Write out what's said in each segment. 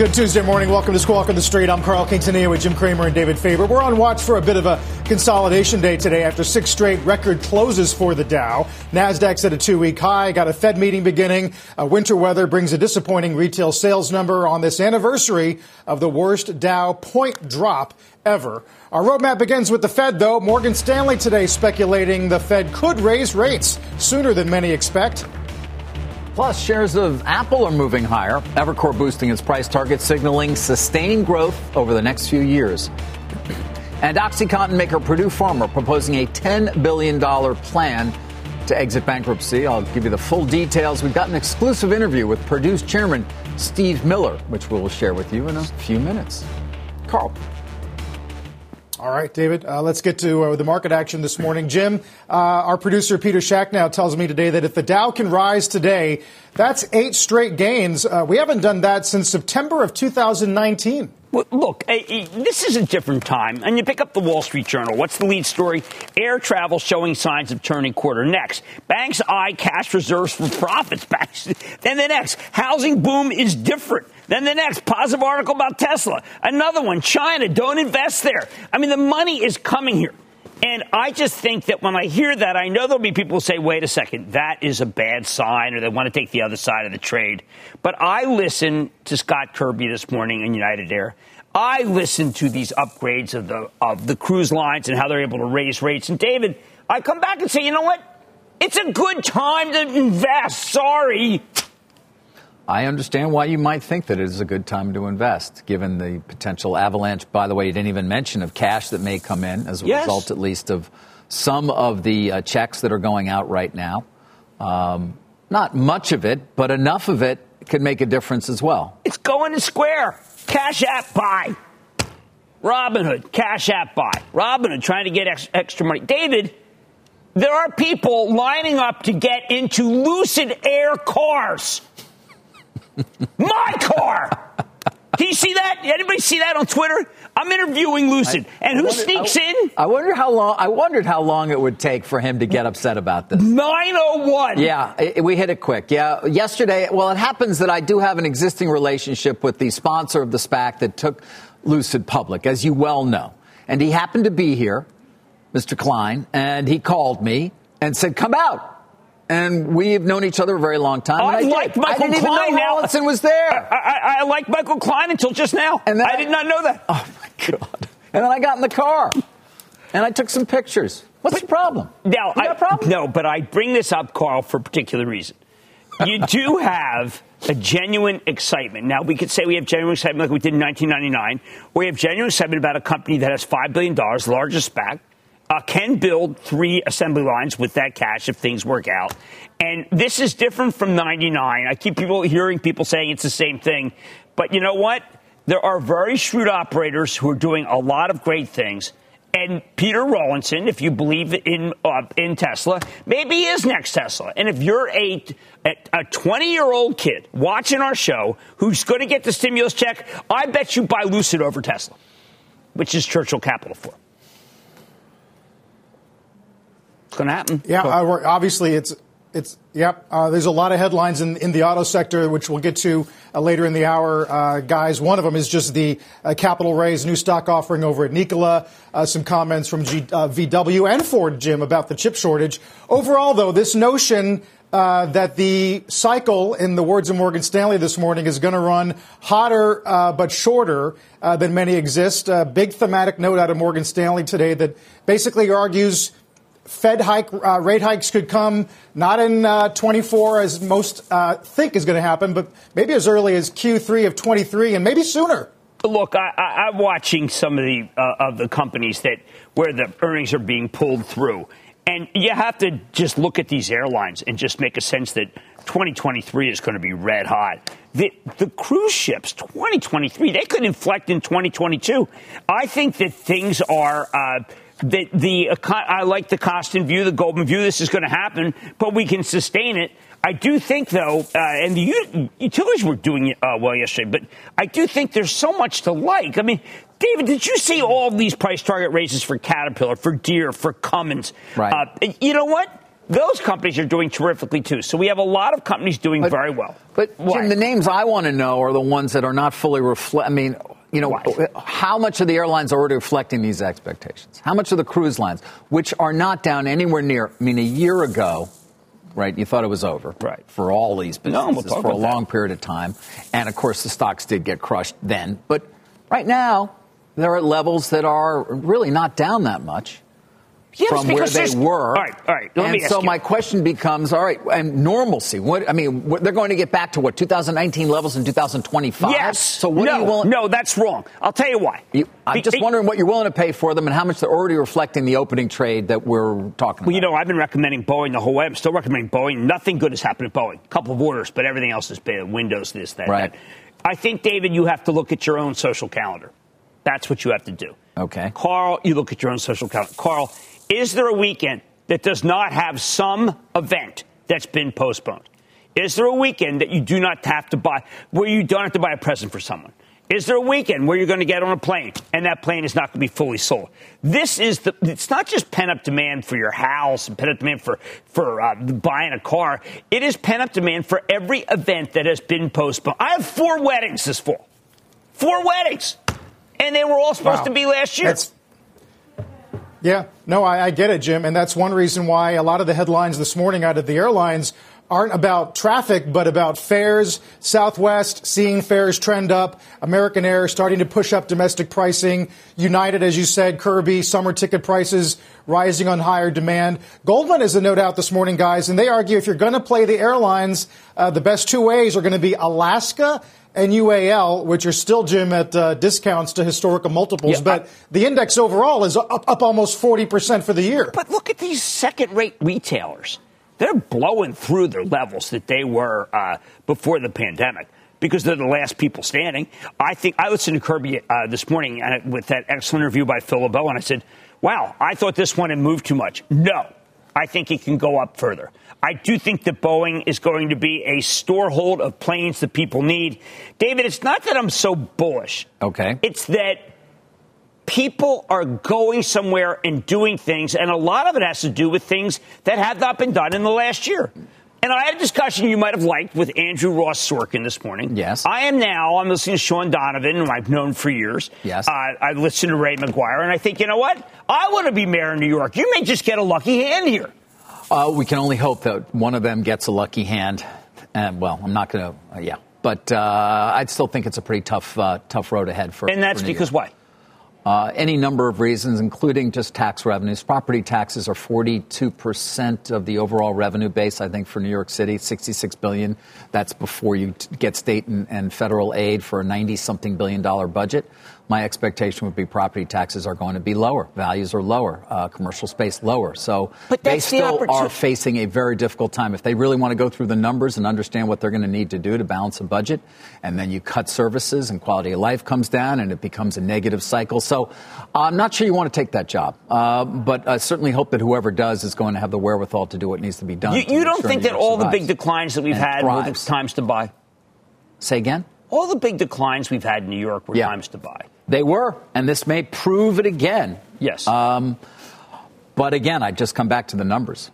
Good Tuesday morning. Welcome to Squawk on the Street. I'm Carl Quintanilla with Jim Cramer and David Faber. We're on watch for a bit of a consolidation day today after six straight record closes for the Dow. Nasdaq's at a two-week high. Got a Fed meeting beginning. Uh, winter weather brings a disappointing retail sales number on this anniversary of the worst Dow point drop ever. Our roadmap begins with the Fed, though. Morgan Stanley today speculating the Fed could raise rates sooner than many expect. Plus, shares of Apple are moving higher. Evercore boosting its price target, signaling sustained growth over the next few years. And OxyContin maker Purdue Pharma proposing a $10 billion plan to exit bankruptcy. I'll give you the full details. We've got an exclusive interview with Purdue's chairman, Steve Miller, which we will share with you in a few minutes. Carl. All right, David, uh, let's get to uh, the market action this morning. Jim, uh, our producer Peter Schacknow tells me today that if the Dow can rise today, that's eight straight gains. Uh, we haven't done that since September of 2019. Look, eh, eh, this is a different time. And you pick up the Wall Street Journal. What's the lead story? Air travel showing signs of turning quarter. Next, banks eye cash reserves for profits. then the next, housing boom is different. Then the next positive article about Tesla. Another one, China, don't invest there. I mean, the money is coming here. And I just think that when I hear that, I know there'll be people who say, wait a second, that is a bad sign, or they want to take the other side of the trade. But I listened to Scott Kirby this morning in United Air. I listened to these upgrades of the, of the cruise lines and how they're able to raise rates. And David, I come back and say, you know what? It's a good time to invest. Sorry. I understand why you might think that it is a good time to invest, given the potential avalanche, by the way, you didn't even mention, of cash that may come in as a yes. result, at least, of some of the uh, checks that are going out right now. Um, not much of it, but enough of it could make a difference as well. It's going to Square. Cash App buy. Robinhood, Cash App buy. Robinhood trying to get ex- extra money. David, there are people lining up to get into Lucid Air cars. My car. Do you see that? Anybody see that on Twitter? I'm interviewing Lucid, I, and who wonder, sneaks I, in? I wonder how long. I wondered how long it would take for him to get upset about this. Nine oh one. Yeah, it, we hit it quick. Yeah, yesterday. Well, it happens that I do have an existing relationship with the sponsor of the SPAC that took Lucid public, as you well know, and he happened to be here, Mr. Klein, and he called me and said, "Come out." And we've known each other a very long time. I, I like Michael I didn't Klein even know Rawlinson was there. I, I, I like Michael Klein until just now. And I, did not know that. Oh my god! And then I got in the car and I took some pictures. What's but, the problem? Now, I, problem? No, but I bring this up, Carl, for a particular reason. You do have a genuine excitement. Now, we could say we have genuine excitement like we did in 1999. We have genuine excitement about a company that has $5 billion, largest SPAC, uh, can build three assembly lines with that cash if things work out. And this is different from 99. I keep people hearing people saying it's the same thing. But you know what? There are very shrewd operators who are doing a lot of great things. And Peter Rawlinson, if you believe in uh, in Tesla, maybe he is next Tesla. And if you're a a 20 year old kid watching our show who's going to get the stimulus check, I bet you buy Lucid over Tesla, which is Churchill Capital for. It's going to happen. Yeah, uh, obviously it's it's yep. Uh, there's a lot of headlines in in the auto sector, which we'll get to uh, later in the hour, uh, guys. One of them is just the uh, capital raise, new stock offering over at Nikola. Uh, some comments from G, VW and Ford, Jim, about the chip shortage. Overall, though, this notion. that the cycle, in the words of Morgan Stanley this morning, is going to run hotter but shorter than many exist. A big thematic note out of Morgan Stanley today that basically argues Fed hike uh, rate hikes could come not in uh, 24 as most uh, think is going to happen, but maybe as early as Q3 of 23 and maybe sooner. Look, I, am watching some of the uh, of the companies that where the earnings are being pulled through, and you have to just look at these airlines and just make a sense that 2023 is going to be red hot. The, the cruise ships, 2023, they could inflect in 2022. I think that things are. Uh, the, the I like the Kostin view, the Goldman view. This is going to happen, but we can sustain it. I do think, though, uh, and the utilities were doing uh, well yesterday, but I do think there's so much to like. I mean, David, did you see all these price target raises for Caterpillar, for Deere, for Cummins? Right. Uh, you know what? Those companies are doing terrifically too. So we have a lot of companies doing but, very well. But Jim, the names I want to know are the ones that are not fully reflect. I mean, you know, Why? how much of the airlines are already reflecting these expectations? How much of the cruise lines, which are not down anywhere near? I mean, a year ago, right? You thought it was over, right? For all these businesses no, we'll for a long that. period of time, and of course the stocks did get crushed then. But right now, they're at levels that are really not down that much. Yes, from where they were. All right, all right. Let and so you. my question becomes: All right, and normalcy. What I mean, what, they're going to get back to what 2019 levels in 2025. Yes. So what no, are you willing? No, that's wrong. I'll tell you why. You, I'm just wondering what you're willing to pay for them and how much they're already reflecting the opening trade that we're talking about. Well, you know, I've been recommending Boeing the whole way. I'm still recommending Boeing. Nothing good has happened at Boeing. A couple of orders, but everything else has been Windows, this, that, right. that. I think, David, you have to look at your own social calendar. That's what you have to do. Okay. Carl, you look at your own social calendar. Carl, is there a weekend that does not have some event that's been postponed? Is there a weekend that you do not have to buy, where you don't have to buy a present for someone? Is there a weekend where you're going to get on a plane and that plane is not going to be fully sold? This is the, it's not just pent up demand for your house and pent up demand for, for uh, buying a car. It is pent up demand for every event that has been postponed. I have four weddings this fall. Four weddings. And they were all supposed wow. to be last year. That's, yeah, no, I, I get it, Jim. And that's one reason why a lot of the headlines this morning out of the airlines aren't about traffic, but about fares. Southwest seeing fares trend up. American Air starting to push up domestic pricing. United, as you said, Kirby, summer ticket prices rising on higher demand. Goldman is a note out this morning, guys, and they argue if you're going to play the airlines, uh, the best two ways are going to be Alaska and UAL, which are still, Jim, at uh, discounts to historical multiples. Yeah, but I, the index overall is up, up almost 40% for the year. But look at these second rate retailers. They're blowing through their levels that they were uh, before the pandemic because they're the last people standing. I think I listened to Kirby uh, this morning uh, with that excellent interview by Phil LeBeau, and I said, wow, I thought this one had moved too much. No, I think it can go up further. I do think that Boeing is going to be a storehold of planes that people need. David, it's not that I'm so bullish. Okay. It's that people are going somewhere and doing things, and a lot of it has to do with things that have not been done in the last year. And I had a discussion you might have liked with Andrew Ross Sorkin this morning. Yes. I am now, I'm listening to Shaun Donovan, who I've known for years. Yes. Uh, I listen to Ray McGuire, and I think, you know what? I want to be mayor of New York. You may just get a lucky hand here. Uh, we can only hope that one of them gets a lucky hand. And, well, I'm not going to, uh, yeah. But uh, I'd still think it's a pretty tough, uh, tough road ahead for. And that's for because why? Uh, any number of reasons, including just tax revenues. Property taxes are 42% of the overall revenue base, I think, for New York City, 66 billion. That's before you get state and, and federal aid for a 90 something billion dollar budget my expectation would be property taxes are going to be lower, values are lower, uh, commercial space lower. So but they still the are facing a very difficult time. If they really want to go through the numbers and understand what they're going to need to do to balance a budget, and then you cut services and quality of life comes down and it becomes a negative cycle. So I'm not sure you want to take that job, uh, but I certainly hope that whoever does is going to have the wherewithal to do what needs to be done. You, you don't sure think that all survives. the big declines that we've had thrives. were times to buy? Say again? All the big declines we've had in New York were Yeah. times to buy. They were, and this may prove it again. Yes. Um, but again, I just come back to the numbers,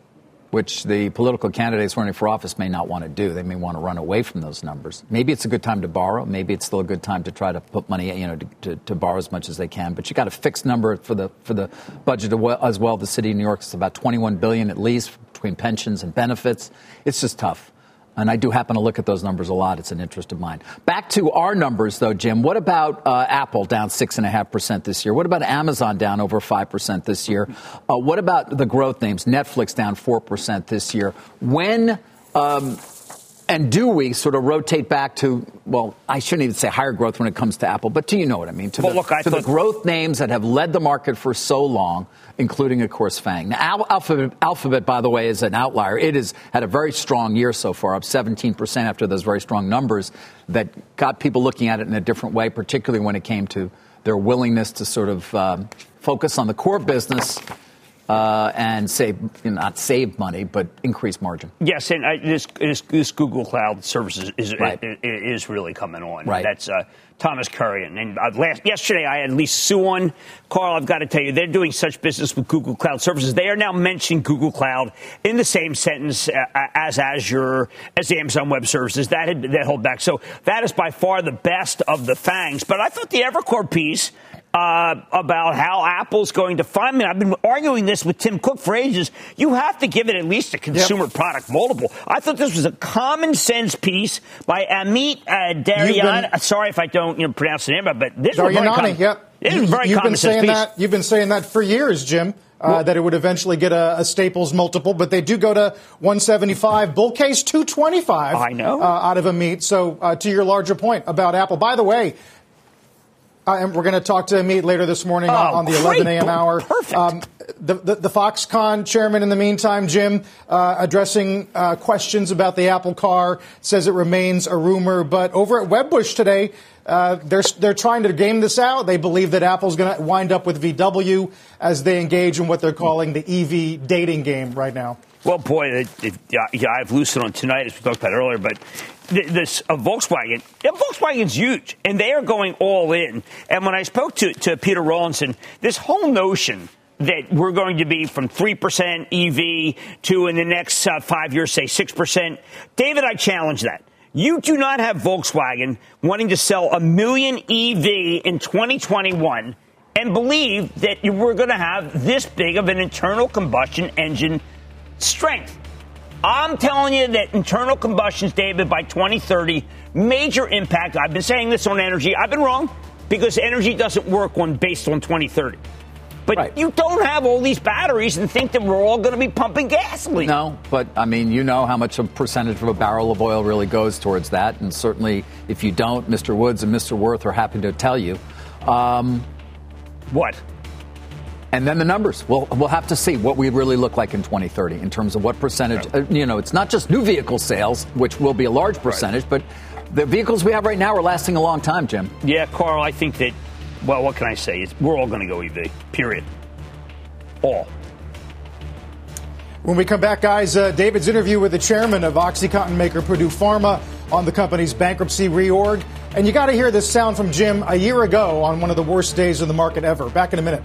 which the political candidates running for office may not want to do. They may want to run away from those numbers. Maybe it's a good time to borrow. Maybe it's still a good time to try to put money, you know, to, to, to borrow as much as they can. But you got a fixed number for the for the budget as well. The city of New York is about 21 billion at least between pensions and benefits. It's just tough. And I do happen to look at those numbers a lot. It's an interest of mine. Back to our numbers, though, Jim. What about uh, Apple down 6.5% this year? What about Amazon down over 5% this year? Uh, what about the growth names? Netflix down 4% this year. When. Um, and do we sort of rotate back to, well, I shouldn't even say higher growth when it comes to Apple, but do you know what I mean? To, well, the, look, I to thought- the growth names that have led the market for so long, including, of course, FANG. Now, Al- Alphabet, Alphabet, by the way, is an outlier. It has had a very strong year so far, up 17% after those very strong numbers that got people looking at it in a different way, particularly when it came to their willingness to sort of um, focus on the core business uh, and save, not save money, but increase margin. Yes, and I, this, this this Google Cloud Services is Right. is really coming on. Right. That's uh, Thomas Kurian. And uh, last yesterday I had Lisa Su on. Carl, I've got to tell you, they're doing such business with Google Cloud Services. They are now mentioning Google Cloud in the same sentence uh, as Azure, as Amazon Web Services. That had, that hold back. So that is by far the best of the fangs. But I thought the Evercore piece uh, about how Apple's going to find me. I've been arguing this with Tim Cook for ages. You have to give it at least a consumer product multiple. I thought this was a common sense piece by Amit uh, Darian. been- Sorry if I don't you know, pronounce the name, but this was very Daryanani, common. yep. You- a very you've common been sense saying piece. that. You've been saying that for years, Jim. Uh, that it would eventually get a, a Staples multiple, but they do go to 175. Bull case 225. I know. Uh, out of Amit. So uh, to your larger point about Apple, by the way, uh, and we're going to talk to Amit later this morning on, Oh, on the great. 11 a.m. hour. Perfect. the, the, the Foxconn chairman, in the meantime, Jim, uh, addressing uh, questions about the Apple car, says it remains a rumor. But over at Wedbush today, uh, they're, they're trying to game this out. They believe that Apple's going to wind up with VW as they engage in what they're calling the EV dating game right now. Well, boy, it, it, yeah, yeah, I have loosened on tonight, as we talked about earlier, but th- this uh, Volkswagen, yeah, Volkswagen's huge, and they are going all in. And when I spoke to, to Peter Rawlinson, this whole notion that we're going to be from 3% EV to in the next uh, five years, say 6%, David, I challenge that. You do not have Volkswagen wanting to sell a million EV in 2021 and believe that you were going to have this big of an internal combustion engine strength. I'm telling you that internal combustions, David, by 2030, major impact. I've been saying this on energy. I've been wrong because energy doesn't work on based on 2030. But Right. you don't have all these batteries and think that we're all going to be pumping gasoline. No, but I mean, you know how much a percentage of a barrel of oil really goes towards that. And certainly, if you don't, Mr. Woods and Mr. Wirth are happy to tell you. Um, What? And then the numbers. We'll, we'll have to see what we really look like in 2030 in terms of what percentage. Uh, you know, it's not just new vehicle sales, which will be a large percentage, but the vehicles we have right now are lasting a long time, Jim. Yeah, Carl, I think that, well, what can I say? It's, we're all going to go EV, period. All. When we come back, guys, uh, David's interview with the chairman of OxyContin maker Purdue Pharma on the company's bankruptcy reorg. And you got to hear this sound from Jim a year ago on one of the worst days of the market ever. Back in a minute.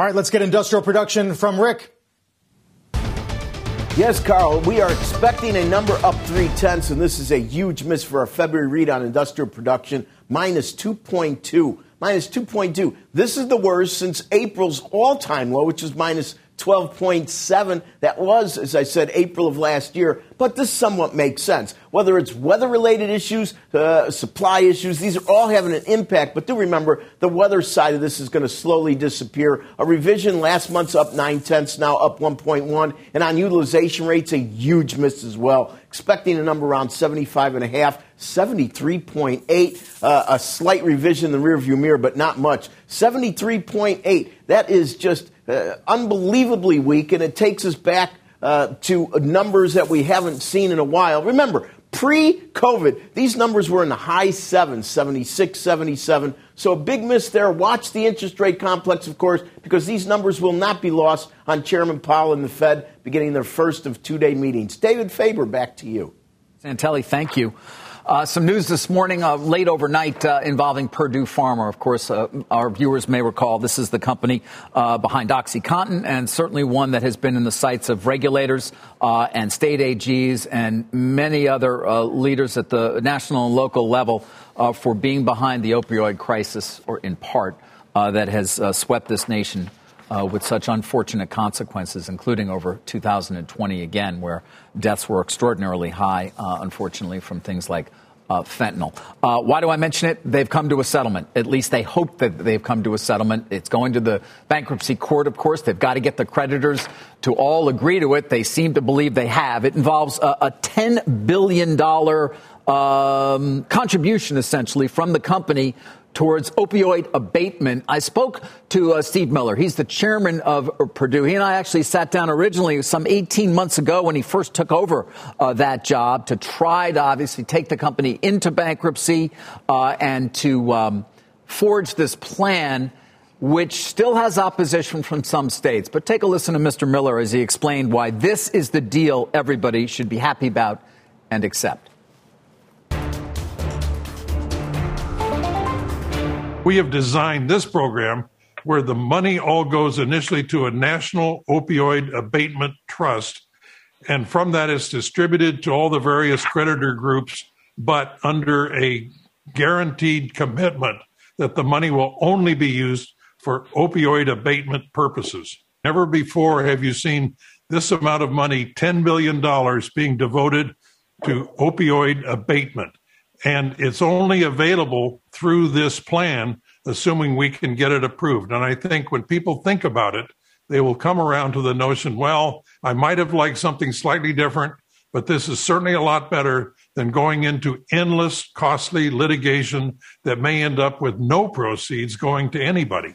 All right, let's get industrial production from Rick. Yes, Carl, we are expecting a number up three tenths, and this is a huge miss for our February read on industrial production, minus 2.2. Minus 2.2. This is the worst since April's all time low, which is minus 12.7. That was, as I said, April of last year, but this somewhat makes sense. Whether it's weather related issues, uh, supply issues, these are all having an impact, but do remember the weather side of this is going to slowly disappear. A revision last month's up nine tenths, now up 1.1, and on utilization rates, a huge miss as well. Expecting a number around 75 and a half, 73.8, uh, a slight revision in the rearview mirror, but not much. 73.8. That is just uh, unbelievably weak, and it takes us back uh, to numbers that we haven't seen in a while. Remember, Pre COVID, these numbers were in the high sevens, 76, 77. So a big miss there. Watch the interest rate complex, of course, because these numbers will not be lost on Chairman Powell and the Fed beginning their first of two day meetings. David Faber, back to you. Santelli, thank you. Uh, some news this morning, uh, late overnight, uh, involving Purdue Pharma. Of course, uh, our viewers may recall this is the company uh, behind OxyContin, and certainly one that has been in the sights of regulators uh, and state AGs and many other leaders at the national and local level for being behind the opioid crisis, or in part, that has swept this nation uh, with such unfortunate consequences, including over 2020 again, where deaths were extraordinarily high, uh, unfortunately, from things like uh, fentanyl. Uh, why do I mention it? They've come to a settlement. At least they hope that they've come to a settlement. It's going to the bankruptcy court, of course. They've got to get the creditors to all agree to it. They seem to believe they have. It involves a, a $10 billion um, contribution, essentially, from the company towards opioid abatement. I spoke to uh, Steve Miller. He's the chairman of Purdue. He and I actually sat down originally some 18 months ago when he first took over uh, that job to try to obviously take the company into bankruptcy uh, and to um, forge this plan. Which still has opposition from some states. But take a listen to Mr. Miller as he explained why this is the deal everybody should be happy about and accept. We have designed this program where the money all goes initially to a national opioid abatement trust. And from that, it's distributed to all the various creditor groups, but under a guaranteed commitment that the money will only be used for opioid abatement purposes. Never before have you seen this amount of money, $10 billion, being devoted to opioid abatement and it's only available through this plan, assuming we can get it approved. And I think when people think about it, they will come around to the notion, well, I might have liked something slightly different, but this is certainly a lot better than going into endless, costly litigation that may end up with no proceeds going to anybody.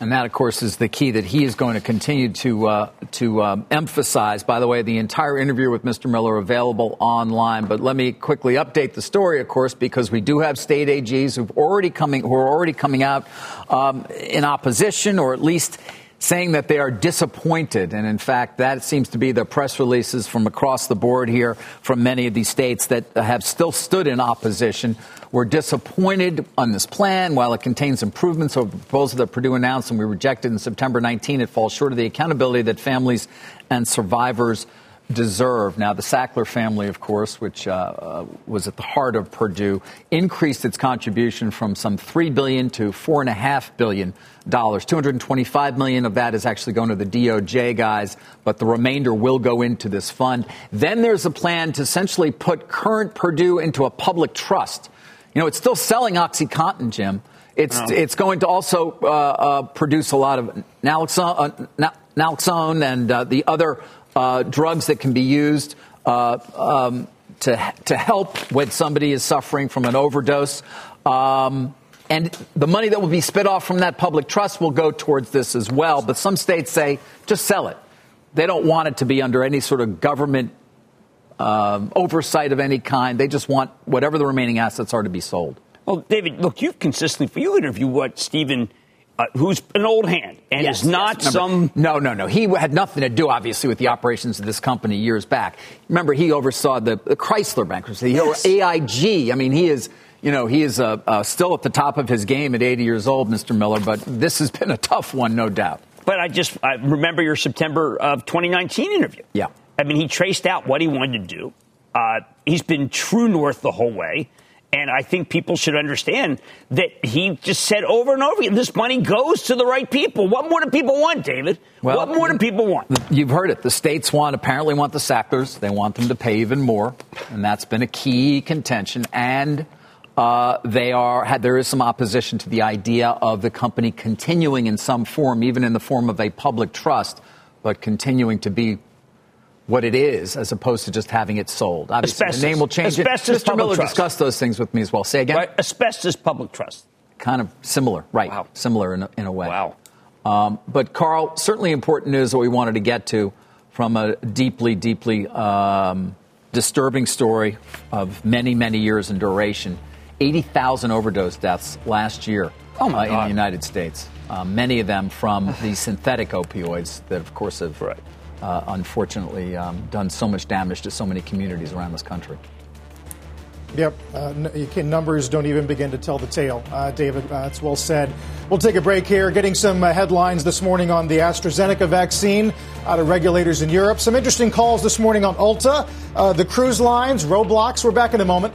And that, of course, is the key that he is going to continue to uh, to um, emphasize. By the way, the entire interview with Mr. Miller available online. But let me quickly update the story, of course, because we do have state AGs who've already coming who are already coming out um, in opposition, or at least saying that they are disappointed. And in fact, that seems to be the press releases from across the board here from many of these states that have still stood in opposition. We're disappointed on this plan. While it contains improvements over the proposal that Purdue announced and we rejected in September 19, it falls short of the accountability that families and survivors deserve. Now, the Sackler family, of course, which uh, uh, was at the heart of Purdue, increased its contribution from some three billion to four and a half billion dollars. Two hundred twenty-five million of that is actually going to the DOJ guys, but the remainder will go into this fund. Then there's a plan to essentially put current Purdue into a public trust. You know, it's still selling OxyContin, Jim. It's oh. it's going to also uh, uh, produce a lot of naloxone, uh, naloxone and uh, the other uh, drugs that can be used uh, um, to, to help when somebody is suffering from an overdose. Um, and the money that will be spit off from that public trust will go towards this as well. But some states say just sell it. They don't want it to be under any sort of government um, oversight of any kind. They just want whatever the remaining assets are to be sold. Well, David, look, you've consistently, you interview what Stephen uh, who's an old hand and yes, is not yes. some. No, no, no. He had nothing to do, obviously, with the operations of this company years back. Remember, he oversaw the, the Chrysler bankruptcy, yes. AIG. I mean, he is. You know, he is uh, uh, still at the top of his game at 80 years old, Mr. Miller, but this has been a tough one, no doubt. But I just I remember your September of 2019 interview. Yeah. I mean, he traced out what he wanted to do. Uh, he's been true north the whole way. And I think people should understand that he just said over and over again, this money goes to the right people. What more do people want, David? Well, what more do people want? You've heard it. The states want, apparently want the Sacklers. They want them to pay even more. And that's been a key contention. And uh, they are had there is some opposition to the idea of the company continuing in some form, even in the form of a public trust, but continuing to be what it is as opposed to just having it sold. Obviously, asbestos. the name will change. Asbestos it. Mr. Miller trust. discussed those things with me as well. Say again. Right. Asbestos public trust. Kind of similar, right? Wow. Similar in a, in a way. Wow. Um, but Carl, certainly important news that we wanted to get to from a deeply, deeply um, disturbing story of many, many years in duration. 80,000 overdose deaths last year oh uh, in the United States. Uh, many of them from the synthetic opioids that, of course, have right. Uh, unfortunately um, done so much damage to so many communities around this country. Yep, uh, numbers don't even begin to tell the tale. Uh, David, uh, that's well said. We'll take a break here. Getting some uh, headlines this morning on the AstraZeneca vaccine out of regulators in Europe. Some interesting calls this morning on Ulta, uh, the cruise lines, Roblox. We're back in a moment.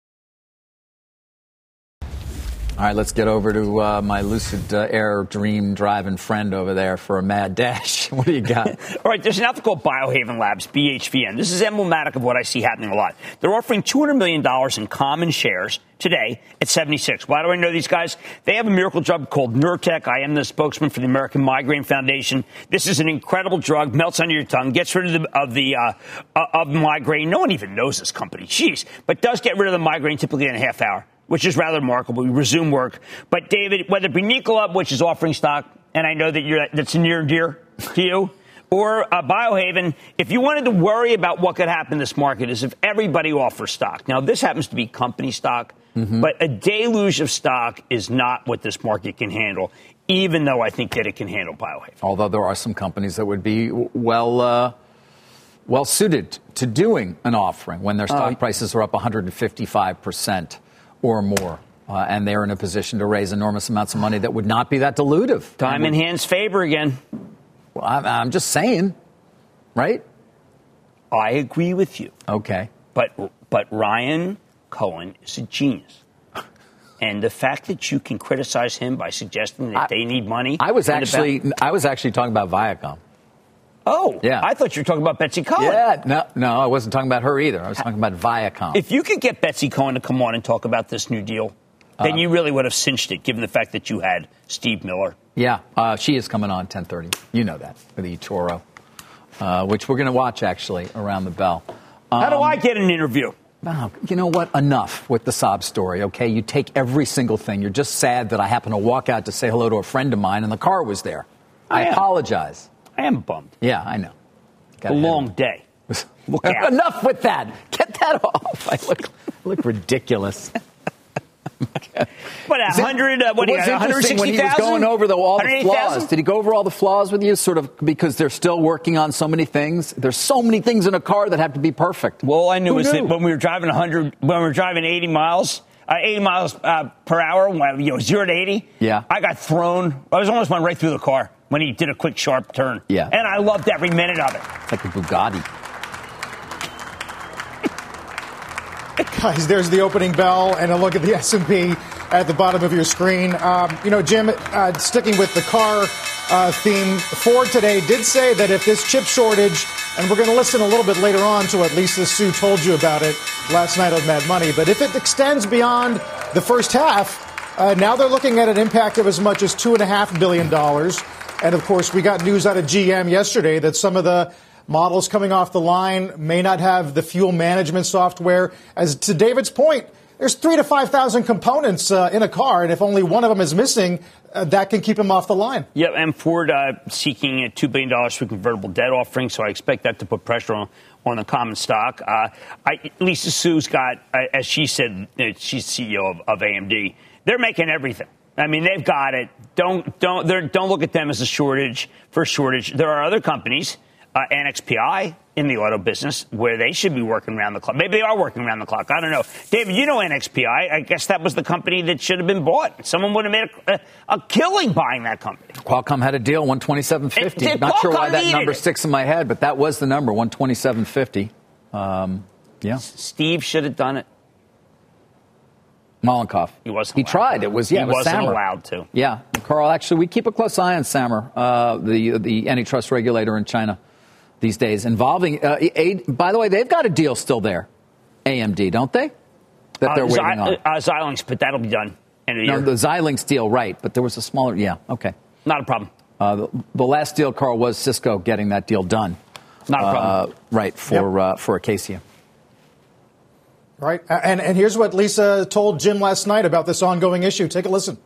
All right, let's get over to uh, my lucid uh, air dream driving friend over there for a mad dash. what do you got? All right, there's an outfit called Biohaven Labs, BHVN. This is emblematic of what I see happening a lot. They're offering $200 million in common shares today at 76. Why do I know these guys? They have a miracle drug called Nurtec. I am the spokesman for the American Migraine Foundation. This is an incredible drug, melts under your tongue, gets rid of the, of the uh, uh of migraine. No one even knows this company. Jeez, but does get rid of the migraine typically in a half hour which is rather remarkable. We resume work. But David, whether it be Nikola, which is offering stock, and I know that you're, that's near and dear to you, or uh, Biohaven, if you wanted to worry about what could happen in this market is if everybody offers stock. Now, this happens to be company stock, mm-hmm. but a deluge of stock is not what this market can handle, even though I think that it can handle Biohaven. Although there are some companies that would be well, uh, well suited to doing an offering when their stock uh, prices are up 155 percent or more. Uh, and they're in a position to raise enormous amounts of money that would not be that dilutive. Time in hands favor again. Well, I'm, I'm just saying, right? I agree with you. Okay. But but Ryan Cohen is a genius. And the fact that you can criticize him by suggesting that I, they need money. I was actually I was actually talking about Viacom. Oh, yeah. I thought you were talking about Betsy Cohen. Yeah, no, no, I wasn't talking about her either. I was talking about Viacom. If you could get Betsy Cohen to come on and talk about this new deal, then uh, you really would have cinched it, given the fact that you had Steve Miller. Yeah, uh, she is coming on 10:30. You know that for the eToro, uh, which we're going to watch actually around the bell. Um, How do I um, get an interview? Oh, you know what? Enough with the sob story, okay? You take every single thing. You're just sad that I happened to walk out to say hello to a friend of mine and the car was there. I, I apologize. I am bummed. Yeah, I know. Got a long day. Look out. Enough with that. Get that off. I look, look ridiculous. What, 100, uh, what was interesting when he was going over the, all the flaws. Did he go over all the flaws with you? Sort of because they're still working on so many things. There's so many things in a car that have to be perfect. Well, all I knew Who was knew? that when we were driving 100, when we were driving 80 miles, uh, 80 miles uh, per hour, you know, zero to 80. Yeah. I got thrown. I was almost went right through the car when he did a quick sharp turn. Yeah. And I loved every minute of it. It's like a Bugatti. Guys, there's the opening bell and a look at the S&P at the bottom of your screen. Um, you know, Jim, uh, sticking with the car uh, theme, Ford today did say that if this chip shortage, and we're going to listen a little bit later on to what Lisa Su told you about it last night on Mad Money, but if it extends beyond the first half, uh, now they're looking at an impact of as much as $2.5 billion. And of course, we got news out of GM yesterday that some of the models coming off the line may not have the fuel management software. As to David's point, there's three to 5,000 components uh, in a car, and if only one of them is missing, uh, that can keep them off the line. Yep, and Ford uh, seeking a $2 billion for convertible debt offering, so I expect that to put pressure on, on the common stock. Uh, I, Lisa Su's got, uh, as she said, uh, she's CEO of, of AMD, they're making everything. I mean, they've got it. Don't don't don't look at them as a shortage for shortage. There are other companies, uh, NXPI in the auto business, where they should be working around the clock. Maybe they are working around the clock. I don't know. David, you know NXPI. I guess that was the company that should have been bought. Someone would have made a, a, a killing buying that company. Qualcomm had a deal, one twenty seven fifty. Not Qualcomm sure why that number sticks in my head, but that was the number, one twenty seven fifty. Um, yeah. Steve should have done it. Mollenkopf. He wasn't. He tried. to. It was yeah. He it was wasn't SAMR. allowed to. Yeah, Carl. Actually, we keep a close eye on SAMR, uh, the the antitrust regulator in China these days, involving. Uh, a, by the way, they've got a deal still there, AMD, don't they? That they're uh, waiting on. Uh, Xilinx, but that'll be done in a no, year. the Xilinx deal, right? But there was a smaller. Yeah, okay. Not a problem. Uh, the, the last deal, Carl, was Cisco getting that deal done. Not a problem. Uh, right for uh, for Acacia. Right. And, and here's what Lisa told Jim last night about this ongoing issue. Take a listen.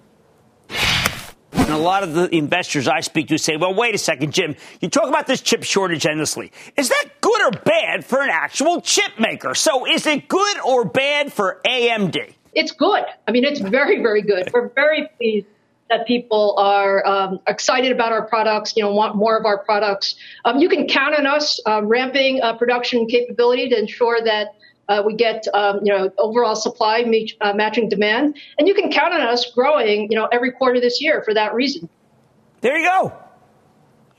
And a lot of the investors I speak to say, well, wait a second, Jim. You talk about this chip shortage endlessly. Is that good or bad for an actual chip maker? So is it good or bad for AMD? It's good. I mean, it's very, very good. We're very pleased that people are um, excited about our products, you know, want more of our products. Um, you can count on us uh, ramping uh, production capability to ensure that uh, we get, um, you know, overall supply meet, uh, matching demand. And you can count on us growing, you know, every quarter this year for that reason. There you go.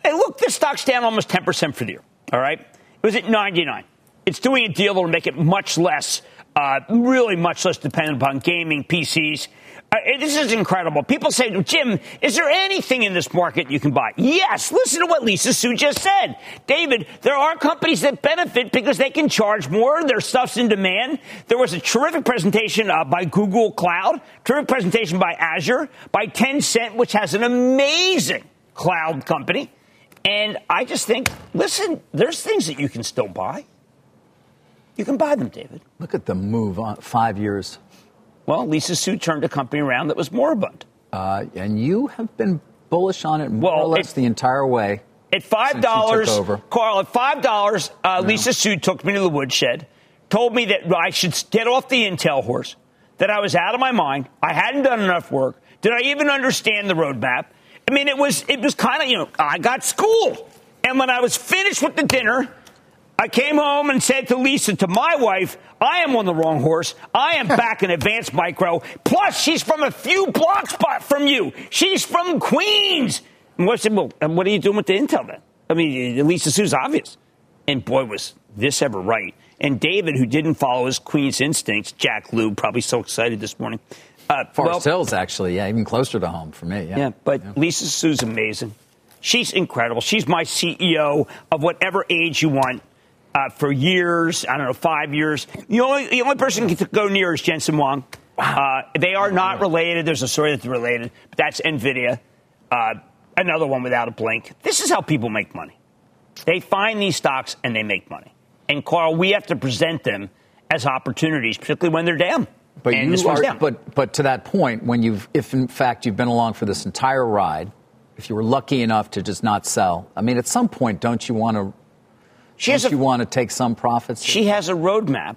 Hey, look, this stock's down almost 10% for the year. All right. It was at 99. It's doing a deal that will make it much less, uh, really much less dependent upon gaming PCs. Uh, this is incredible. People say, Jim, is there anything in this market you can buy? Yes. Listen to what Lisa Su just said. David, there are companies that benefit because they can charge more. Their stuff's in demand. There was a terrific presentation uh, by Google Cloud, terrific presentation by Azure, by Tencent, which has an amazing cloud company. And I just think, listen, there's things that you can still buy. You can buy them, David. Look at the move on five years. Well, Lisa Su turned a company around that was moribund. Uh, and you have been bullish on it more Well, or less it- the entire way. At five dollars. Carl. At five dollars, uh, Lisa Su took me to the woodshed, told me that I should get off the Intel horse, that I was out of my mind, I hadn't done enough work. Did I even understand the roadmap? I mean, it was it was kind of you know I got schooled, and when I was finished with the dinner, I came home and said to Lisa, to my wife, I am on the wrong horse. I am back in advanced micro. Plus, she's from a few blocks from you. She's from Queens. And what, I said, well, and what are you doing with the intel then? I mean, Lisa Su's obvious. And boy, was this ever right. And David, who didn't follow his Queen's instincts, Jack Lew, probably so excited this morning. Uh, Forest well, Hills, actually, yeah, even closer to home for me. Yeah, yeah, but Lisa Su's amazing. She's incredible. She's my CEO of whatever age you want. Uh, for years, I don't know, five years. The only the only person who can go near is Jensen Huang. Uh, they are not related. There's a story that they're related, but that's Nvidia. Uh, another one without a blink. This is how people make money. They find these stocks and they make money. And Carl, we have to present them as opportunities, particularly when they're down. But and you are, down. but but to that point, when you've, if in fact you've been along for this entire ride, if you were lucky enough to just not sell, I mean, at some point, don't you want to? She has don't a- you want to take some profits? She has a roadmap,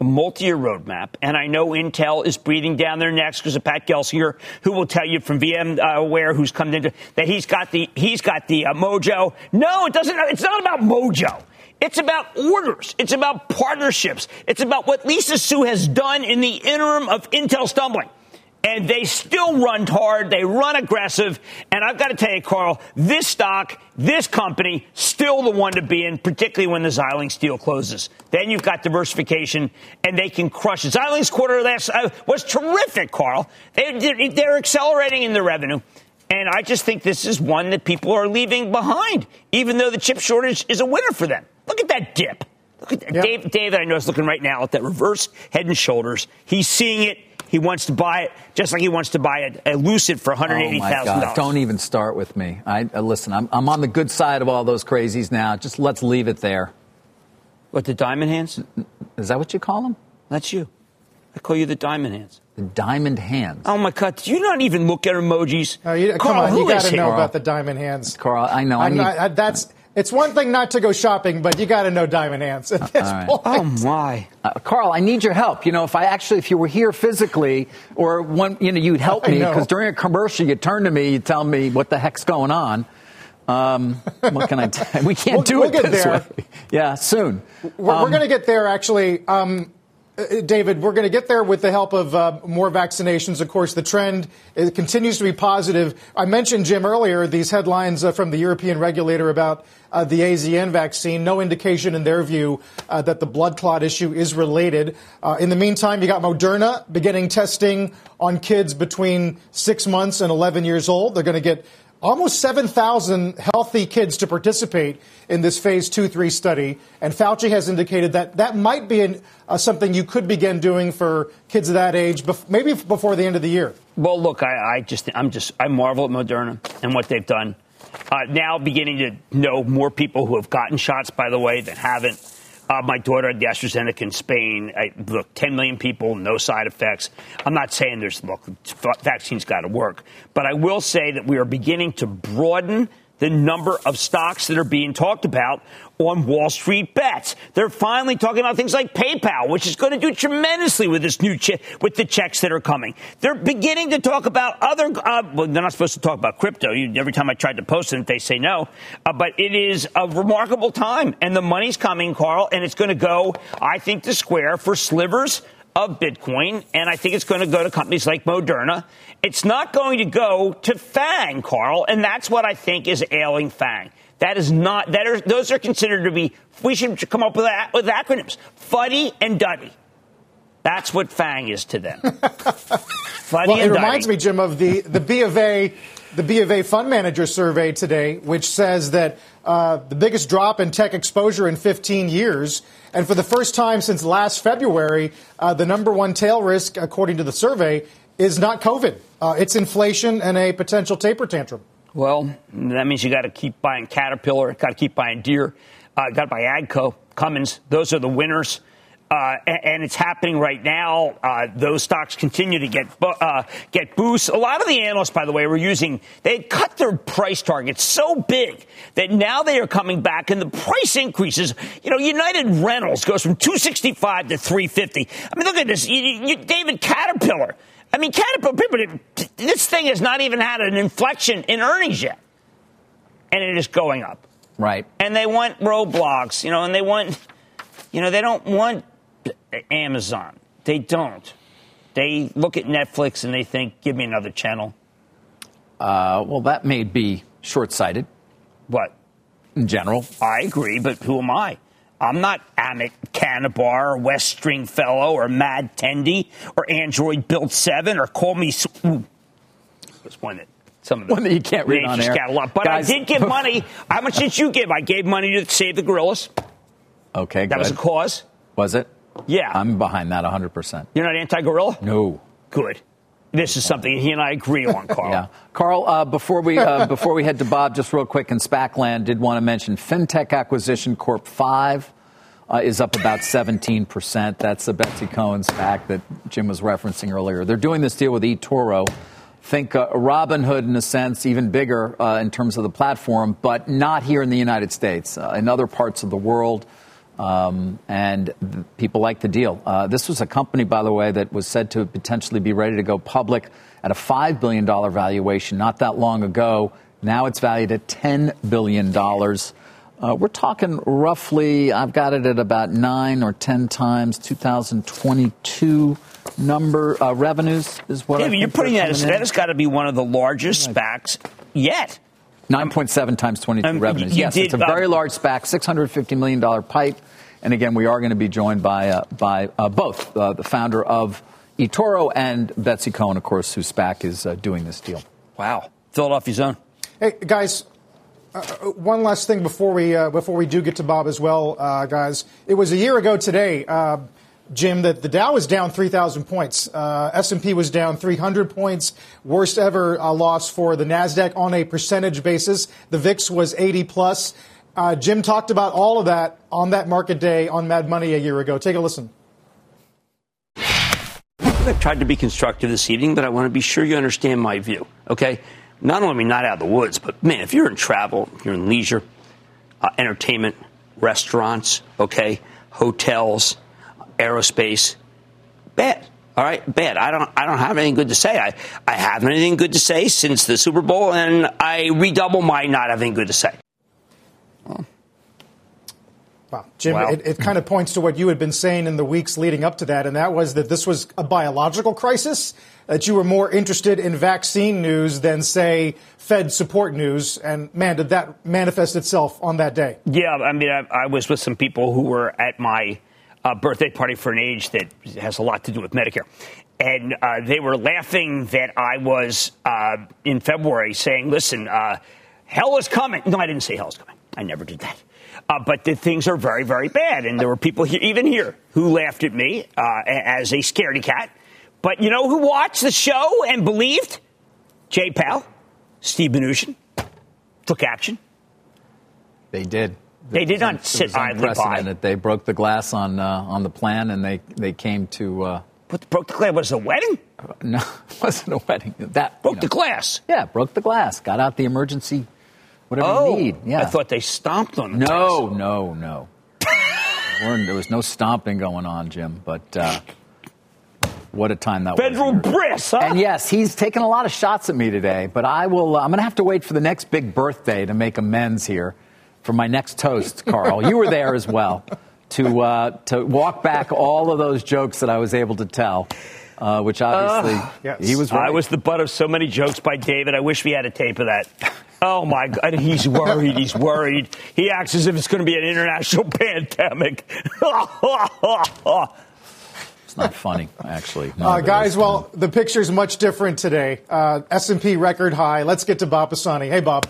a multi-year roadmap, and I know Intel is breathing down their necks because of Pat Gelsinger, who will tell you from VMware, who's come into that he's got the he's got the uh, mojo. No, it doesn't. It's not about mojo. It's about orders. It's about partnerships. It's about what Lisa Su has done in the interim of Intel stumbling. And they still run hard. They run aggressive. And I've got to tell you, Carl, this stock, this company, still the one to be in, particularly when the Xilinx deal closes. Then you've got diversification, and they can crush it. Xilinx quarter last uh, was terrific, Carl. They, they're accelerating in their revenue. And I just think this is one that people are leaving behind, even though the chip shortage is a winner for them. Look at that dip. Look at that. Yep. Dave, David, I know is looking right now at that reverse head and shoulders. He's seeing it. He wants to buy it, just like he wants to buy a, a Lucid for Oh $180,000. God! Don't even start with me. I uh, listen. I'm, I'm on the good side of all those crazies now. Just let's leave it there. What, the diamond hands? Is that what you call them? That's you. I call you the diamond hands. The diamond hands. Oh my God! Did you not even look at emojis? Oh, you, come on, who you got to know he? about the diamond hands. Carl, I know. I I'm need. not, I, that's it's one thing not to go shopping, but you got to know diamond hands at this all right. point. Oh my! Uh, Carl, I need your help. You know, if I actually, if you were here physically, or one, you know, you'd help me because during a commercial, you turn to me, you tell me what the heck's going on. Um, what can I? T- we can't We'll- do we'll it get this there. way. Yeah, soon. We're, we're Um, going to get there, actually. Um, uh, David, we're going to get there with the help of uh, more vaccinations. Of course, the trend continues to be positive. I mentioned, Jim, earlier these headlines uh, from the European regulator about uh, the AZN vaccine. No indication in their view uh, that the blood clot issue is related. Uh, in the meantime, you got Moderna beginning testing on kids between six months and 11 years old. They're going to get almost 7,000 healthy kids to participate in this phase two, three study. And Fauci has indicated that that might be an, uh, something you could begin doing for kids of that age, bef- maybe before the end of the year. Well, look, I, I, just, I'm just, I marvel at Moderna and what they've done. Uh, now beginning to know more people who have gotten shots, by the way, than haven't. Uh, my daughter had the AstraZeneca in Spain. I, look, 10 million people, no side effects. I'm not saying there's, look, vaccine's got to work. But I will say that we are beginning to broaden the number of stocks that are being talked about on Wall Street bets. They're finally talking about things like PayPal, which is going to do tremendously with this new che- with the checks that are coming. They're beginning to talk about other. Uh, well, they're not supposed to talk about crypto. You, every time I tried to post it, they say no. Uh, but it is a remarkable time, and the money's coming, Carl, and it's going to go. I think to Square for slivers of Bitcoin, and I think it's going to go to companies like Moderna. It's not going to go to Fang, Carl, and that's what I think is ailing Fang. That is not, that are, those are considered to be, we should come up with, that, with acronyms. Fuddy and Duddy. That's what Fang is to them. Fuddy well, it reminds me, Jim, of the, the B of A, the B of A fund manager survey today, which says that uh, the biggest drop in tech exposure in 15 years. And for the first time since last February, uh, the number one tail risk, according to the survey, is not COVID. Uh, it's inflation and a potential taper tantrum. Well, that means you got to keep buying Caterpillar, got to keep buying Deere, uh, got to buy Agco, Cummins. Those are the winners. Uh, and, and, it's happening right now. Uh, those stocks continue to get uh, get boosts. A lot of the analysts, by the way, were using they had cut their price targets so big that now they are coming back, and the price increases. You know, United Rentals goes from two sixty five to three fifty. I mean, look at this, you, you, David Caterpillar. I mean, Caterpillar, People, this thing has not even had an inflection in earnings yet. And it is going up. Right. And they want Roblox, you know, and they want, you know, they don't want Amazon. They don't. They look at Netflix and they think, give me another channel. Uh, well, that may be short sighted. What? In general. I agree, but who am I? I'm not Amit Kanabar or Wes Stringfellow or Mad Tendy or Android Build 7 or Call Me. Was one that some of the one that you can't read on air. Got a lot. But Guys, I did give money. How much did you give? I gave money to save the gorillas. Okay, That good. was a cause. Was it? Yeah. I'm behind that 100%. You're not anti gorilla? No. Good. This is something he and I agree on, Carl. yeah, Carl. Uh, before we uh, before we head to Bob, just real quick in SPACland, did want to mention FinTech Acquisition Corp Five uh, is up about 17 percent. That's the Betsy Cohen SPAC that Jim was referencing earlier. They're doing this deal with eToro. Think uh, Robinhood in a sense, even bigger uh, in terms of the platform, but not here in the United States. Uh, in other parts of the world. Um, and people like the deal. Uh, this was a company, by the way, that was said to potentially be ready to go public at a $5 billion valuation not that long ago. Now it's valued at $10 billion. Uh, we're talking roughly, I've got it at about 9 or 10 times 2022 number uh, revenues is what David, you're putting that as that has got to be one of the largest SPACs yet. 9.7 times 22 um, revenues. Yes, did, it's a very uh, large SPAC, $650 million pipe. And again, we are going to be joined by, uh, by uh, both uh, the founder of eToro and Betsy Cohen, of course, whose SPAC is uh, doing this deal. Wow. Philadelphia zone. Hey, guys, uh, one last thing before we, before we do get to Bob as well, guys. It was a year ago today Jim, that the Dow was down 3,000 points. Uh, S&P was down 300 points. Worst ever uh, loss for the Nasdaq on a percentage basis. The VIX was 80 plus. Uh, Jim talked about all of that on that market day on Mad Money a year ago. Take a listen. I've tried to be constructive this evening, but I want to be sure you understand my view. Okay, not only not out of the woods, but man, if you're in travel, you're in leisure, uh, entertainment, restaurants, okay, hotels aerospace, bad. All right, bad. I don't. I don't have anything good to say. I, I haven't anything good to say since the Super Bowl, and I redouble my not having good to say. Well, Jim, wow. it, it kind of points to what you had been saying in the weeks leading up to that, and that was that this was a biological crisis, that you were more interested in vaccine news than, say, Fed support news. And man, did that manifest itself on that day? Yeah, I mean, I, I was with some people who were at my uh, birthday party for an age that has a lot to do with Medicare. And uh, they were laughing that I was uh, in February saying, listen, uh, hell is coming. No, I didn't say hell is coming. I never did that. Uh, but the things are very, very bad. And there were people here, even here, who laughed at me uh, as a scaredy cat. But you know who watched the show and believed? Jay Powell, Steve Mnuchin took action. They did. They did not sit idly by. They broke the glass on uh, on the plan, and they they came to. Uh, what broke the glass? Was it a wedding? No, it wasn't a wedding. That broke you know, the glass. Yeah, broke the glass. Got out the emergency whatever oh, you need. Yeah. I thought they stomped on the No, place. no, no. there was no stomping going on, Jim, but uh, what a time that was. Federal bris, huh? And yes, he's taken a lot of shots at me today, but I will. Uh, I'm going to have to wait for the next big birthday to make amends here for my next toast, Carl. you were there as well to uh, to walk back all of those jokes that I was able to tell. Uh, which obviously uh, yes. he was. Right. I was the butt of so many jokes by David. I wish we had a tape of that. Oh my God, he's worried. He's worried. He acts as if it's going to be an international pandemic. it's not funny, actually. Uh, guys, well, the picture's much different today. Uh, S&P record high. Let's get to Bob Pisani. Hey, Bob.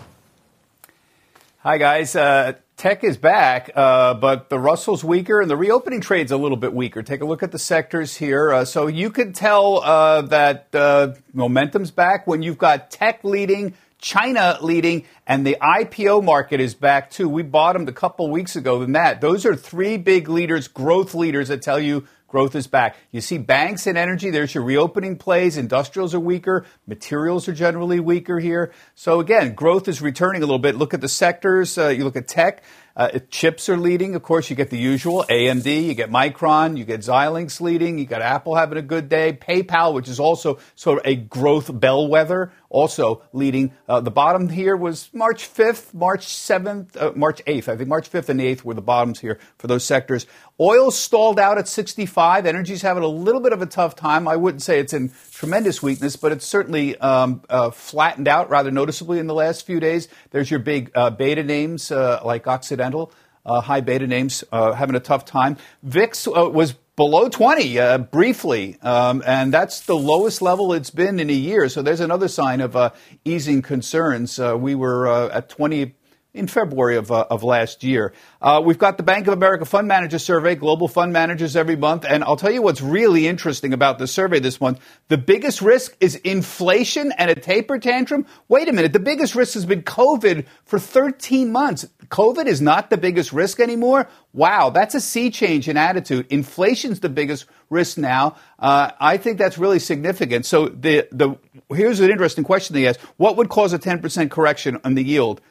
Hi, guys. Uh, tech is back, uh, but the Russell's weaker and the reopening trade's a little bit weaker. Take a look at the sectors here. Uh, so you can tell uh, that uh, momentum's back when you've got tech leading, China leading, and the IPO market is back too. We bottomed a couple weeks ago than that. Those are three big leaders, growth leaders that tell you growth is back. You see banks and energy, there's your reopening plays. Industrials are weaker. Materials are generally weaker here. So again, growth is returning a little bit. Look at the sectors. Uh, you look at tech. Uh, chips are leading. Of course, you get the usual AMD, you get Micron, you get Xilinx leading, you got Apple having a good day, PayPal, which is also sort of a growth bellwether, also leading. Uh, the bottom here was March 5th, March 7th, uh, March 8th. I think March 5th and 8th were the bottoms here for those sectors. Oil stalled out at 65. Energy's having a little bit of a tough time. I wouldn't say it's in tremendous weakness, but it's certainly um, uh, flattened out rather noticeably in the last few days. There's your big uh, beta names uh, like Occidental, uh, high beta names uh, having a tough time. VIX uh, was below 20 uh, briefly, um, and that's the lowest level it's been in a year. So there's another sign of uh, easing concerns. Uh, we were at 20 in February of, uh, of last year. Uh, we've got the Bank of America Fund Manager Survey, global fund managers every month. And I'll tell you what's really interesting about the survey this month. The biggest risk is inflation and a taper tantrum. Wait a minute. The biggest risk has been COVID for 13 months. COVID is not the biggest risk anymore. Wow, that's a sea change in attitude. Inflation's the biggest risk now. Uh, I think that's really significant. So the, the, here's an interesting question they asked. What would cause a 10% correction on the yield?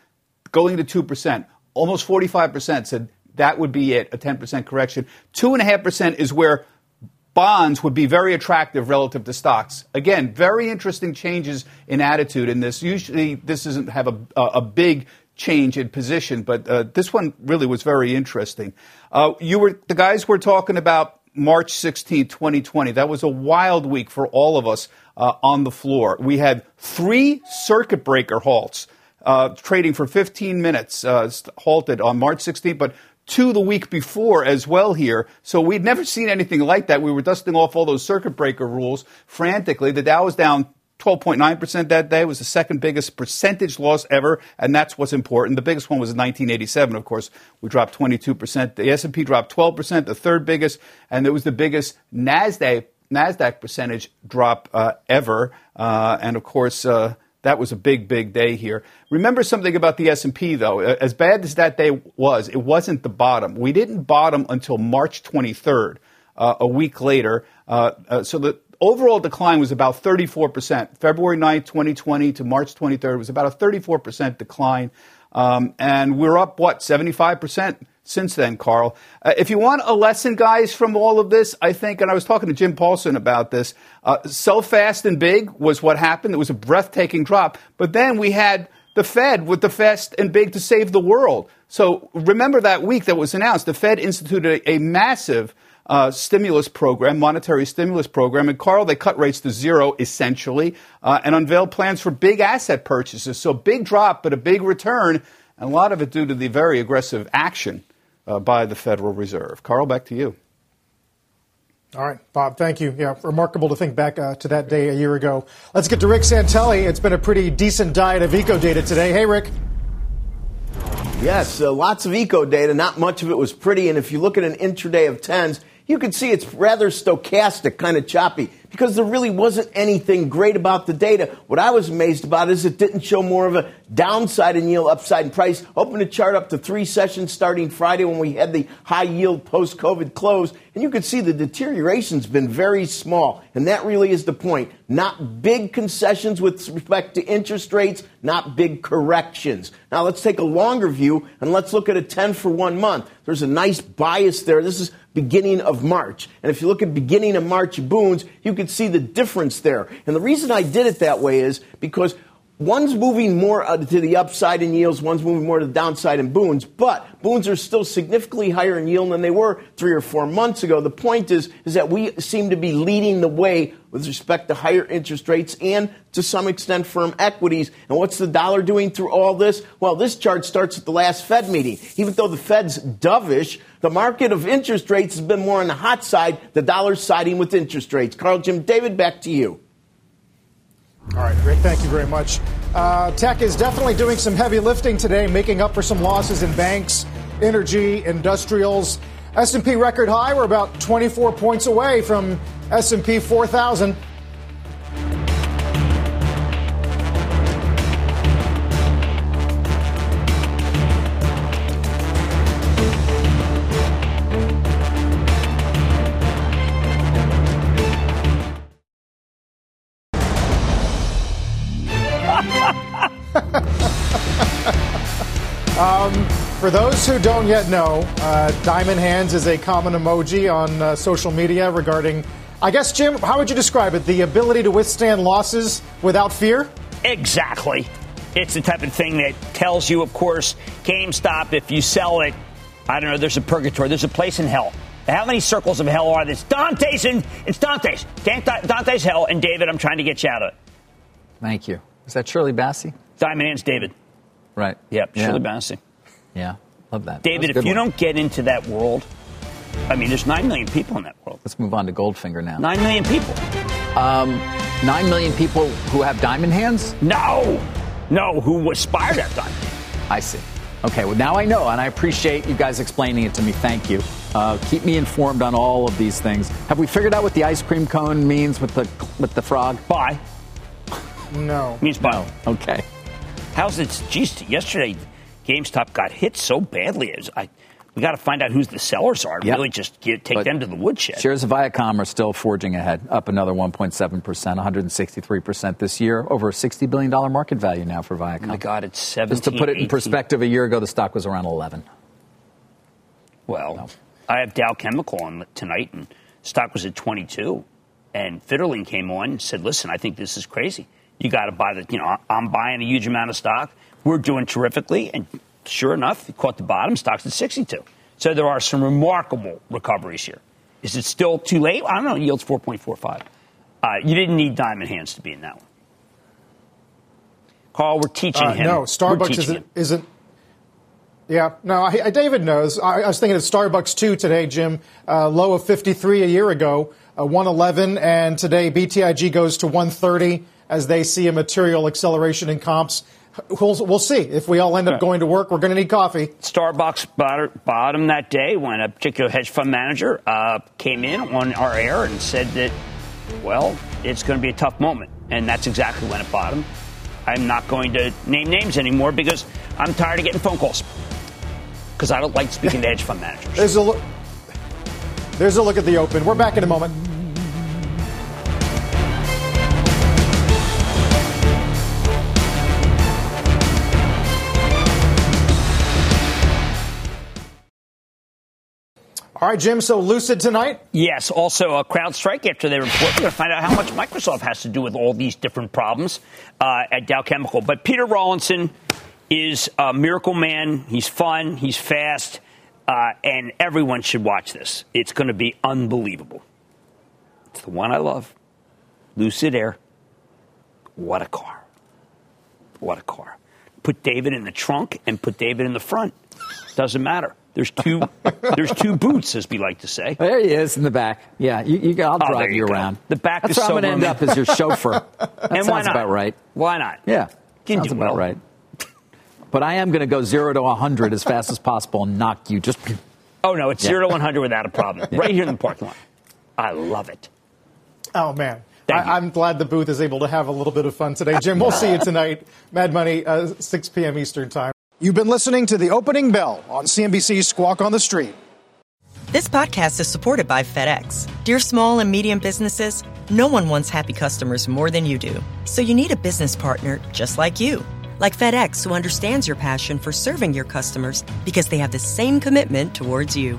Going to 2%. Almost 45% said that would be it, a 10% correction. 2.5% is where bonds would be very attractive relative to stocks. Again, very interesting changes in attitude in this. Usually, this doesn't have a, a big change in position, but uh, this one really was very interesting. Uh, you were the guys were talking about March 16, 2020. That was a wild week for all of us uh, on the floor. We had three circuit breaker halts uh, trading for 15 minutes, uh, halted on March 16th, but two the week before as well here. So we'd never seen anything like that. We were dusting off all those circuit breaker rules frantically. The Dow was down 12.9% that day. Was the second biggest percentage loss ever, and that's what's important. The biggest one was in 1987, of course. We dropped 22%. The S&P dropped 12%, the third biggest, and it was the biggest NASDAQ, NASDAQ percentage drop uh, ever. Uh, and of course, uh, that was a big, big day here. Remember something about the S&P though. As bad as that day was, it wasn't the bottom. We didn't bottom until March 23rd, uh, a week later. Uh, uh, so the overall decline was about 34%. February 9th, 2020 to March 23rd was about a 34% decline. Um, and we're up, what, 75%? Since then, Carl. Uh, if you want a lesson, guys, from all of this, I think, and I was talking to Jim Paulson about this, uh, so fast and big was what happened. It was a breathtaking drop. But then we had the Fed with the fast and big to save the world. So remember that week that was announced, the Fed instituted a, a massive uh, stimulus program, monetary stimulus program. And Carl, they cut rates to zero essentially uh, and unveiled plans for big asset purchases. So big drop, but a big return. And a lot of it due to the very aggressive action uh, by the Federal Reserve. Carl, back to you. All right, Bob, thank you. Yeah, remarkable to think back uh, to that day a year ago. Let's get to Rick Santelli. It's been a pretty decent diet of eco data today. Hey, Rick. Yes, uh, lots of eco data. Not much of it was pretty. And if you look at an intraday of tens, you can see it's rather stochastic, kind of choppy, because there really wasn't anything great about the data. What I was amazed about is it didn't show more of a downside in yield, upside in price. Open the chart up to three sessions starting Friday when we had the high yield post COVID close, and you can see the deterioration's been very small. And that really is the point. Not big concessions with respect to interest rates, not big corrections. Now let's take a longer view and let's look at a 10 for one month. There's a nice bias there. This is beginning of March. And if you look at beginning of March Bunds, you can see the difference there. And the reason I did it that way is because One's moving more uh, to the upside in yields, one's moving more to the downside in Bunds, but Bunds are still significantly higher in yield than they were three or four months ago. The point is, is that we seem to be leading the way with respect to higher interest rates and to some extent firm equities. And what's the dollar doing through all this? Well, this chart starts at the last Fed meeting. Even though the Fed's dovish, the market of interest rates has been more on the hot side, the dollar's siding with interest rates. Carl, Jim, David, back to you. All right, Rick, thank you very much. Uh, tech is definitely doing some heavy lifting today, making up for some losses in banks, energy, industrials. S&P record high. We're about 24 points away from S&P 4000. Um, for those who don't yet know, uh, Diamond Hands is a common emoji on uh, social media regarding, I guess, Jim, how would you describe it? The ability to withstand losses without fear? Exactly. It's the type of thing that tells you, of course, GameStop, if you sell it, I don't know, there's a purgatory, there's a place in hell. How many circles of hell are there? It's Dante's, and it's Dante's. Dante's hell, and David, I'm trying to get you out of it. Thank you. Is that Shirley Bassey? Diamond Hands David. Right. Yep, yeah. Shirley Bassey. Yeah, love that. David, that if you one. don't get into that world, I mean, there's 9 million people in that world. Let's move on to Goldfinger now. 9 million people. Um, 9 million people who have diamond hands? No. No, who aspire to have diamond I see. Okay, well, now I know, and I appreciate you guys explaining it to me. Thank you. Uh, keep me informed on all of these things. Have we figured out what the ice cream cone means with the with the frog? Bye. No. Means bye. Okay. How's it? Geez, yesterday GameStop got hit so badly. Was, I, we got to find out who the sellers are. Yep. Really, just get, take But them to the woodshed. Shares of Viacom are still forging ahead, up another 1.7%, 163% this year, over a $60 billion market value now for Viacom. Oh my God, it's 17. Just to put it in perspective, a year ago the stock was around 11. Well, I have Dow Chemical on tonight, and stock was at 22. And Fitterling came on and said, "Listen, I think this is crazy. You got to buy the. You know, I'm buying a huge amount of stock. We're doing terrifically." And sure enough, he caught the bottom. Stock's at 62. So there are some remarkable recoveries here. Is it still too late? I don't know. Yields 4.45. Uh, you didn't need diamond hands to be in that one. Carl, we're teaching Uh, him. no, Starbucks isn't, isn't. Yeah, no, I, I, David knows. I, I was thinking of Starbucks too today, Jim. Uh, low of 53 a year ago, uh, 111, and today BTIG goes to 130 as they see a material acceleration in comps. We'll, we'll see. If we all end up going to work, we're going to need coffee. Starbucks bot- bottom that day when a particular hedge fund manager uh, came in on our air and said that, well, it's going to be a tough moment. And that's exactly when it bottomed. I'm not going to name names anymore because I'm tired of getting phone calls. Because I don't like speaking to hedge fund managers. There's a look. There's a look at the open. We're back in a moment. All right, Jim. So Lucid tonight. Yes. Also, a CrowdStrike after they report. We're going to find out how much Microsoft has to do with all these different problems uh, at Dow Chemical. But Peter Rawlinson is a miracle man. He's fun. He's fast. Uh, and everyone should watch this. It's going to be unbelievable. It's the one I love. Lucid Air. What a car. What a car. Put David in the trunk and put David in the front. Doesn't matter. There's two. there's two boots, as we like to say. There he is in the back. Yeah, you, you, I'll Oh, drive there you, you around. The back That's is where I'm going to end up as your chauffeur. That and sounds why not? about right. Why not? Yeah, Can sounds about well. right. But I am going to go zero to 100 as fast as possible and knock you just. Oh no, it's Yeah. zero to 100 without a problem. Right here in the parking lot. I love it. Oh man. I, I'm glad the booth is able to have a little bit of fun today. Jim, we'll see you tonight. Mad Money, uh, 6 p.m. Eastern Time. You've been listening to the opening bell on CNBC's Squawk on the Street. This podcast is supported by FedEx. Dear small and medium businesses, no one wants happy customers more than you do. So you need a business partner just like you. Like FedEx, who understands your passion for serving your customers because they have the same commitment towards you.